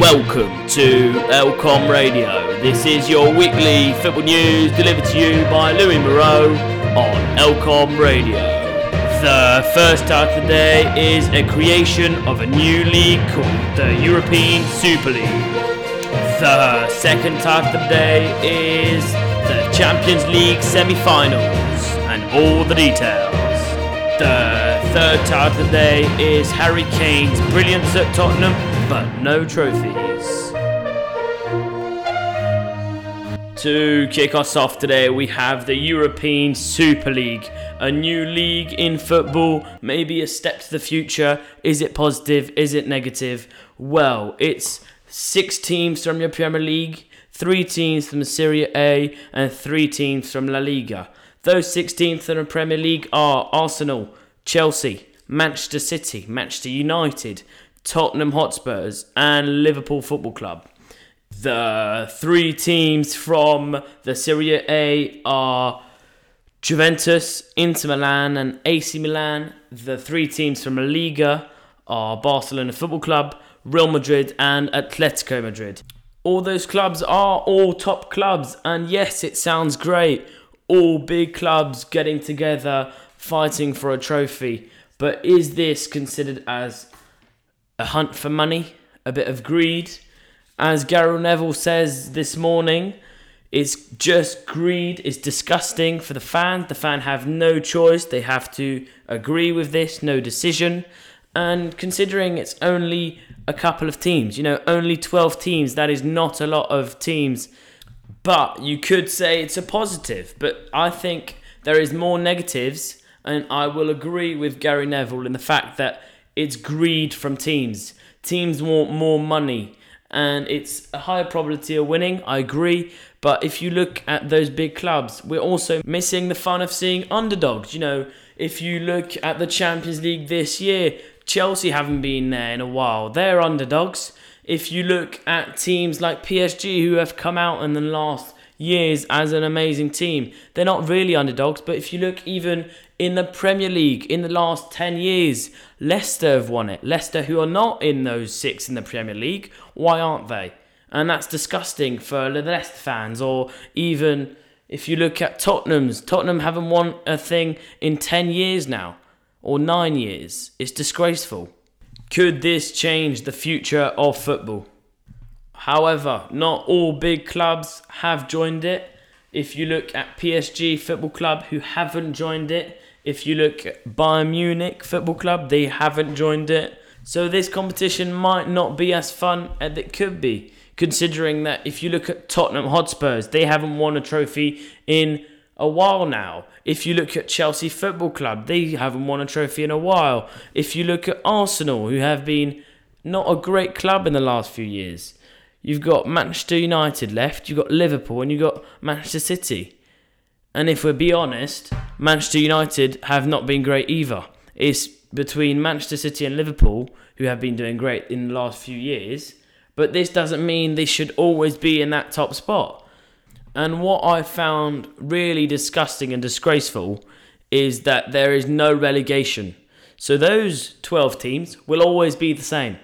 Welcome to Elcom Radio. This is your weekly football news delivered to you by Louis Moreau on Elcom Radio. The first task of the day is a creation of a new league called the European Super League. The second task of the day is the Champions League semi-finals and all the details. The third task of the day is Harry Kane's brilliance at Tottenham, but no trophies. To kick us off today, we have the European Super League, a new league in football, maybe a step to the future. Is it positive? Is it negative? Well, it's six teams from your Premier League, three teams from Serie A, and three teams from La Liga. Those six teams from the Premier League are Arsenal, Chelsea, Manchester City, Manchester United, Tottenham Hotspurs, and Liverpool Football Club. The three teams from the Serie A are Juventus, Inter Milan, and AC Milan. The three teams from La Liga are Barcelona Football Club, Real Madrid, and Atletico Madrid. All those clubs are all top clubs, and yes, it sounds great. All big clubs getting together, fighting for a trophy. But is this considered as a hunt for money? A bit of greed? As Gary Neville says this morning, it's just greed. It's disgusting for the fans. The fan have no choice. They have to agree with this. No decision. And considering it's only a couple of teams, you know, only 12 teams, that is not a lot of teams. But you could say it's a positive. But I think there is more negatives. And I will agree with Gary Neville in the fact that it's greed from teams. Teams want more money and it's a higher probability of winning. I agree. But if you look at those big clubs, we're also missing the fun of seeing underdogs. You know, if you look at the Champions League this year, Chelsea haven't been there in a while. They're underdogs. If you look at teams like PSG who have come out in the last years as an amazing team, they're not really underdogs. But if you look even in the Premier League in the last 10 years, Leicester have won it. Leicester, who are not in those six in the Premier League, why aren't they? And that's disgusting for the Leicester fans, or even if you look at Tottenham's, Tottenham haven't won a thing in 10 years now, or 9 years. It's disgraceful. Could this change the future of football? However, not all big clubs have joined it. If you look at PSG Football Club, who haven't joined it, if you look at Bayern Munich Football Club, they haven't joined it. So this competition might not be as fun as it could be, considering that if you look at Tottenham Hotspurs, they haven't won a trophy in a while now. If you look at Chelsea Football Club, they haven't won a trophy in a while. If you look at Arsenal, who have been not a great club in the last few years. You've got Manchester United left, you've got Liverpool, and you've got Manchester City. And if we're be honest, Manchester United have not been great either. It's between Manchester City and Liverpool who have been doing great in the last few years, but this doesn't mean they should always be in that top spot. And what I found really disgusting and disgraceful is that there is no relegation. So those 12 teams will always be the same.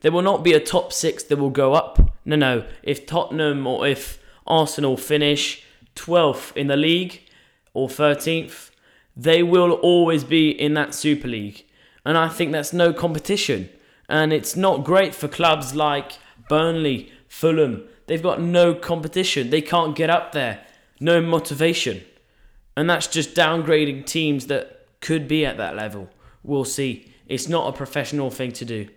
There will not be a top six that will go up. No, no. If Tottenham or if Arsenal finish 12th in the league or 13th, they will always be in that Super League. And I think that's no competition. And it's not great for clubs like Burnley, Fulham. They've got no competition. They can't get up there. No motivation. And that's just downgrading teams that could be at that level. We'll see. It's not a professional thing to do.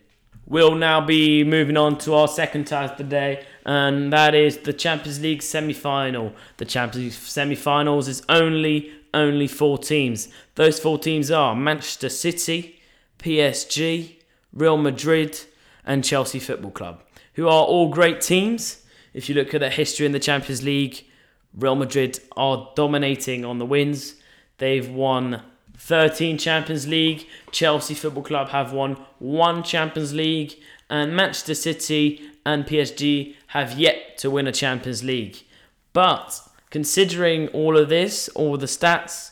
We'll now be moving on to our second task of the day, and that is the Champions League semi-final. The Champions League semi-finals is only only four teams. Those four teams are Manchester City, PSG, Real Madrid, and Chelsea Football Club, who are all great teams. If you look at their history in the Champions League, Real Madrid are dominating on the wins. They've won 13 Champions League. Chelsea Football Club have won one Champions League, and Manchester City and PSG have yet to win a Champions League. But considering all of this, all the stats,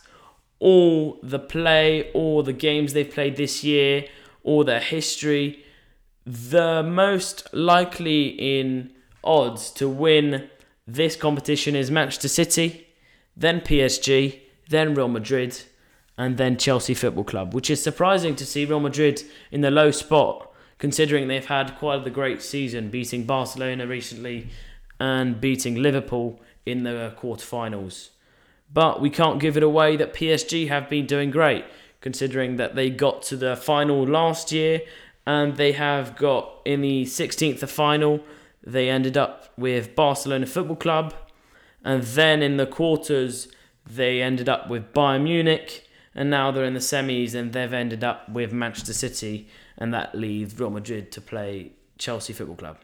all the play, all the games they've played this year, all their history, The most likely in odds to win this competition is Manchester City, then PSG, then Real Madrid, and then Chelsea Football Club, which is surprising to see Real Madrid in the low spot, considering they've had quite a great season, beating Barcelona recently and beating Liverpool in the quarterfinals. But we can't give it away that PSG have been doing great, considering that they got to the final last year and they have got in the 16th of final, they ended up with Barcelona Football Club, and then in the quarters, they ended up with Bayern Munich, and now they're in the semis and they've ended up with Manchester City, and that leaves Real Madrid to play Chelsea Football Club.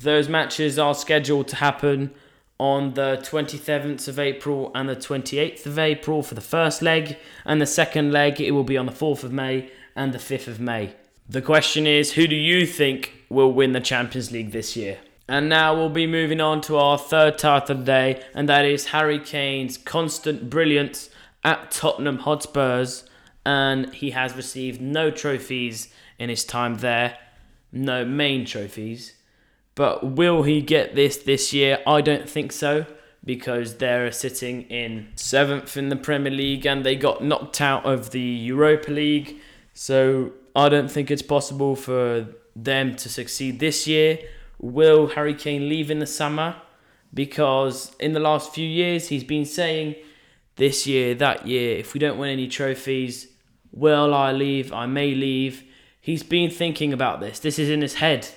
Those matches are scheduled to happen on the 27th of April and the 28th of April for the first leg, and the second leg it will be on the 4th of May and the 5th of May. The question is who do you think will win the Champions League this year? And now we'll be moving on to our third title of the day, and that is Harry Kane's constant brilliance at Tottenham Hotspurs. And he has received no trophies in his time there, no main trophies. But will he get this this year? I don't think so because they're sitting in seventh in the Premier League and they got knocked out of the Europa League. So I don't think it's possible for them to succeed this year. Will Harry Kane leave in the summer? Because in the last few years, he's been saying this year, that year, if we don't win any trophies, will I leave? I may leave. He's been thinking about this. This is in his head.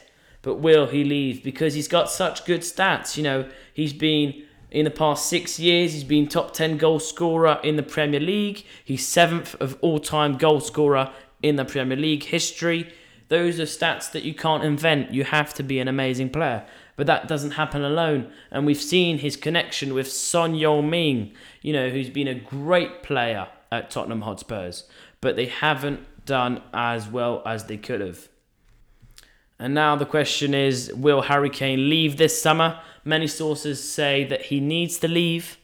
But will he leave? Because he's got such good stats. You know, he's been in the past six years, he's been top 10 goal scorer in the Premier League. He's seventh of all time goal scorer in the Premier League history. Those are stats that you can't invent. You have to be an amazing player. But that doesn't happen alone. And we've seen his connection with Son Heung-min, you know, who's been a great player at Tottenham Hotspurs. But they haven't done as well as they could have. And now the question is Will Harry Kane leave this summer? Many sources say that he needs to leave.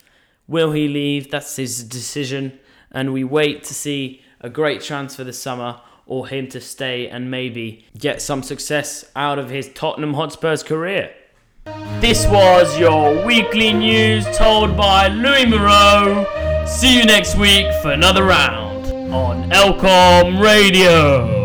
Will he leave? That's his decision. And we wait to see a great transfer this summer or him to stay and maybe get some success out of his Tottenham Hotspurs career. This was your weekly news told by Louis Moreau. See you next week for another round on Elcom Radio.